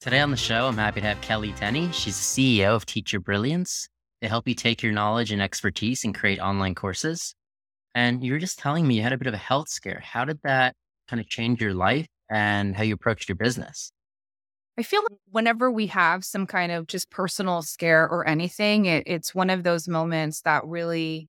Today on the show, I'm happy to have Kelley Tenny. She's the CEO of Teach Your Brilliance. They help you take your knowledge and expertise and create online courses. And you were just telling me you had a bit of a health scare. How did that kind of change your life and how you approached your business? I feel like whenever we have some kind of just personal scare or anything, it, it's one of those moments that really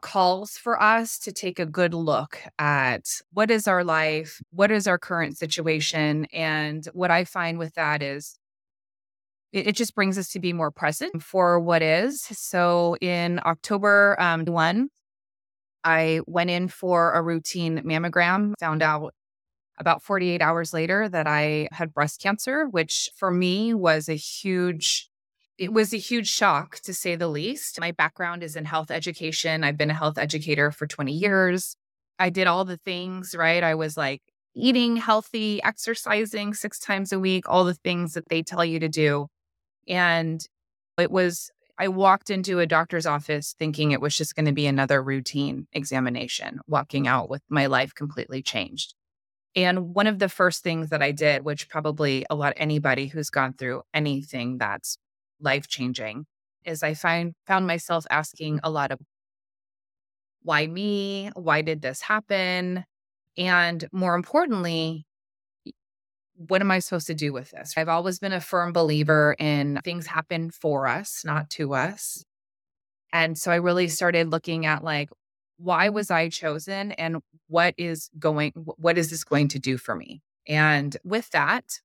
calls for us to take a good look at what is our life, what is our current situation. And what I find with that is it, it just brings us to be more present for what is. So in October um, 1, I went in for a routine mammogram, found out about 48 hours later that I had breast cancer, which for me was a huge it was a huge shock to say the least. My background is in health education. I've been a health educator for 20 years. I did all the things, right? I was like eating healthy, exercising six times a week, all the things that they tell you to do. And it was, I walked into a doctor's office thinking it was just going to be another routine examination, walking out with my life completely changed. And one of the first things that I did, which probably a lot anybody who's gone through anything that's life changing is I find found myself asking a lot of why me? Why did this happen? And more importantly, what am I supposed to do with this? I've always been a firm believer in things happen for us, not to us. And so I really started looking at like, why was I chosen and what is going, what is this going to do for me? And with that,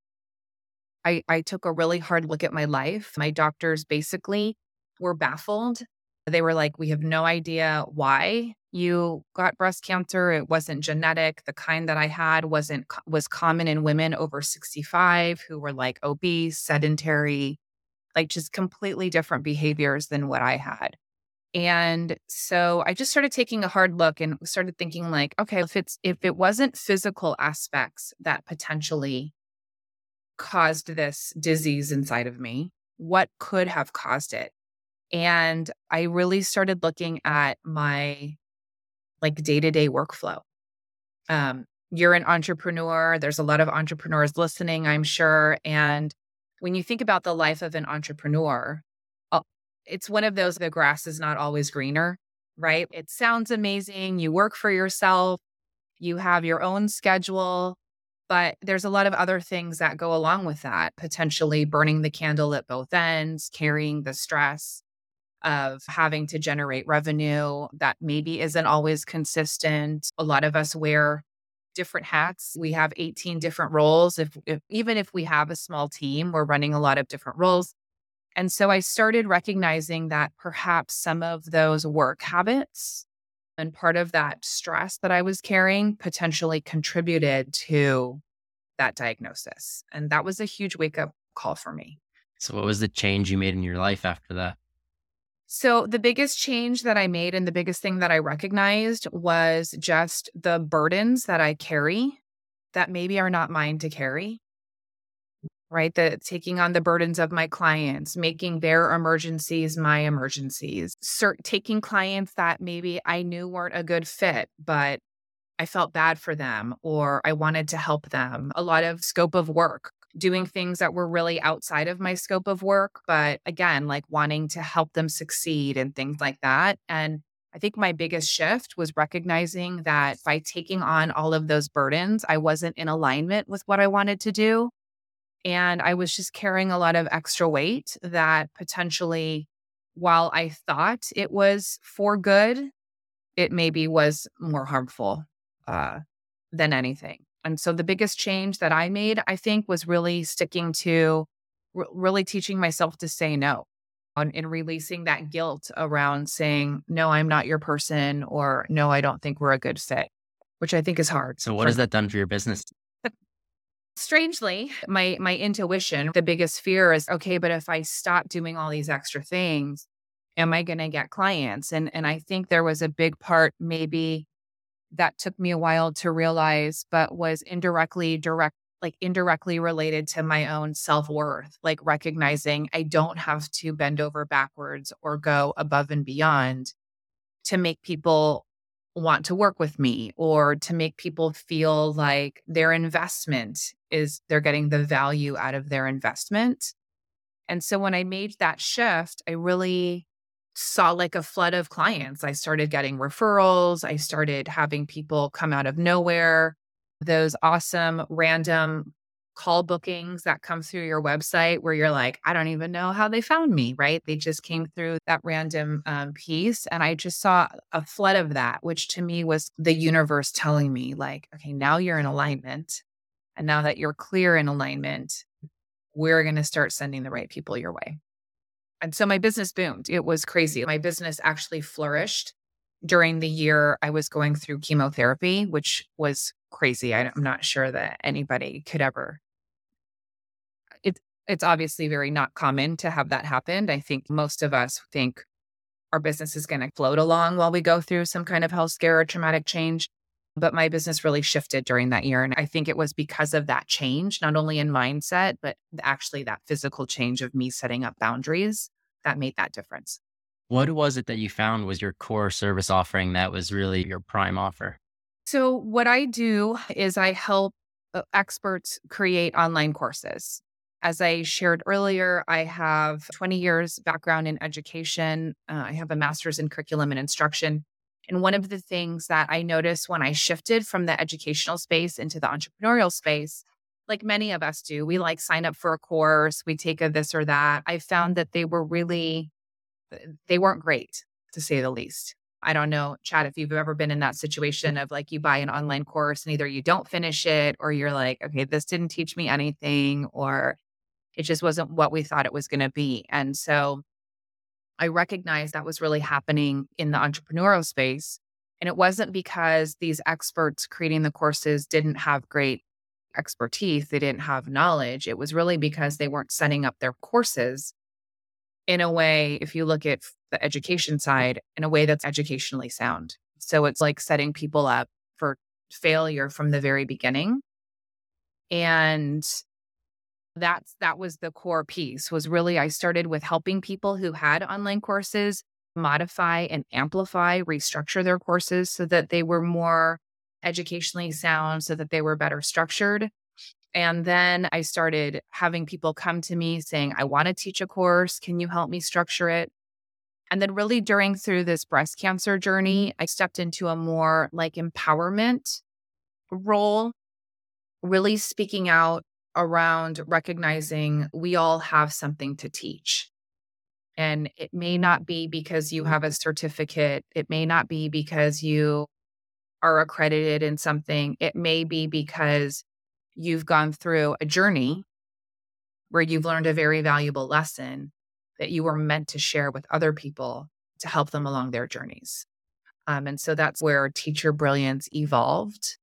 I, I took a really hard look at my life. My doctors basically were baffled. They were like, We have no idea why you got breast cancer. It wasn't genetic. The kind that I had wasn't was common in women over 65 who were like obese, sedentary, like just completely different behaviors than what I had. And so I just started taking a hard look and started thinking like, okay, if it's if it wasn't physical aspects that potentially caused this disease inside of me? What could have caused it? And I really started looking at my like day to day workflow. Um, you're an entrepreneur. There's a lot of entrepreneurs listening, I'm sure. And when you think about the life of an entrepreneur, it's one of those the grass is not always greener, right? It sounds amazing. You work for yourself, you have your own schedule, but there's a lot of other things that go along with that, potentially burning the candle at both ends, carrying the stress of having to generate revenue that maybe isn't always consistent. A lot of us wear different hats. We have 18 different roles. If, if even if we have a small team, we're running a lot of different roles. And so I started recognizing that perhaps some of those work habits and part of that stress that I was carrying potentially contributed to that diagnosis. And that was a huge wake up call for me. So, what was the change you made in your life after that? So, the biggest change that I made and the biggest thing that I recognized was just the burdens that I carry that maybe are not mine to carry right? The taking on the burdens of my clients, making their emergencies my emergencies, cert- taking clients that maybe I knew weren't a good fit, but I felt bad for them or I wanted to help them. A lot of scope of work, doing things that were really outside of my scope of work, but again, like wanting to help them succeed and things like that. And I think my biggest shift was recognizing that by taking on all of those burdens, I wasn't in alignment with what I wanted to do. And I was just carrying a lot of extra weight that potentially, while I thought it was for good, it maybe was more harmful uh, than anything. And so the biggest change that I made, I think, was really sticking to r- really teaching myself to say no and, and releasing that guilt around saying, no, I'm not your person, or no, I don't think we're a good fit, which I think is hard. So, what has that done for your business? Strangely my my intuition the biggest fear is okay but if i stop doing all these extra things am i going to get clients? And and i think there was a big part maybe that took me a while to realize but was indirectly direct like indirectly related to my own self-worth like recognizing i don't have to bend over backwards or go above and beyond to make people want to work with me or to make people feel like their investment is they're getting the value out of their investment. And so when I made that shift, I really saw like a flood of clients. I started getting referrals. I started having people come out of nowhere, those awesome random call bookings that come through your website where you're like, I don't even know how they found me, right? They just came through that random um, piece. And I just saw a flood of that, which to me was the universe telling me, like, okay, now you're in alignment. And now that you're clear in alignment, we're going to start sending the right people your way. And so my business boomed. It was crazy. My business actually flourished during the year I was going through chemotherapy, which was crazy. I'm not sure that anybody could ever. It's obviously very not common to have that happen. I think most of us think our business is going to float along while we go through some kind of health scare or traumatic change. But my business really shifted during that year. And I think it was because of that change, not only in mindset, but actually that physical change of me setting up boundaries that made that difference. What was it that you found was your core service offering that was really your prime offer? So, what I do is I help uh, experts create online courses. As I shared earlier, I have 20 years background in education. Uh, I have a master's in curriculum and instruction. And one of the things that I noticed when I shifted from the educational space into the entrepreneurial space, like many of us do, we like sign up for a course, we take a this or that. I found that they were really, they weren't great to say the least. I don't know, Chad, if you've ever been in that situation of like you buy an online course and either you don't finish it or you're like, okay, this didn't teach me anything or it just wasn't what we thought it was going to be. And so I recognized that was really happening in the entrepreneurial space. And it wasn't because these experts creating the courses didn't have great expertise, they didn't have knowledge. It was really because they weren't setting up their courses in a way, if you look at the education side, in a way that's educationally sound. So it's like setting people up for failure from the very beginning. And that's that was the core piece was really I started with helping people who had online courses modify and amplify, restructure their courses so that they were more educationally sound, so that they were better structured. And then I started having people come to me saying, I want to teach a course. Can you help me structure it? And then, really, during through this breast cancer journey, I stepped into a more like empowerment role, really speaking out around recognizing we all have something to teach. And it may not be because you have a certificate, it may not be because you are accredited in something, it may be because you've gone through a journey where you've learned a very valuable lesson that you were meant to share with other people to help them along their journeys. Um, and so that's where Teach Your Brilliance evolved.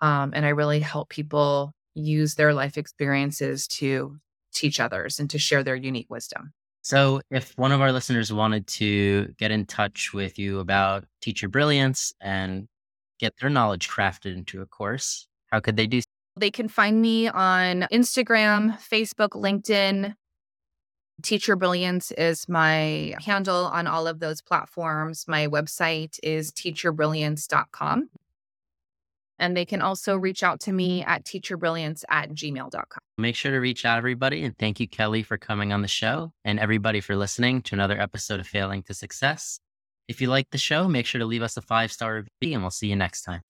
Um, and I really help people use their life experiences to teach others and to share their unique wisdom. So, if one of our listeners wanted to get in touch with you about Teach Your Brilliance and get their knowledge crafted into a course, how could they do so? they can find me on Instagram, Facebook, LinkedIn. Teach Your Brilliance is my handle on all of those platforms. My website is teachyourbrilliance.com. And they can also reach out to me mm-hmm. at teachyourbrilliance at gmail.com. Make sure to reach out, everybody. And thank you, Kelley, for coming on the show and everybody for listening to another episode of Failing to Success. If you like the show, make sure to leave us a five star review and we'll see you next time.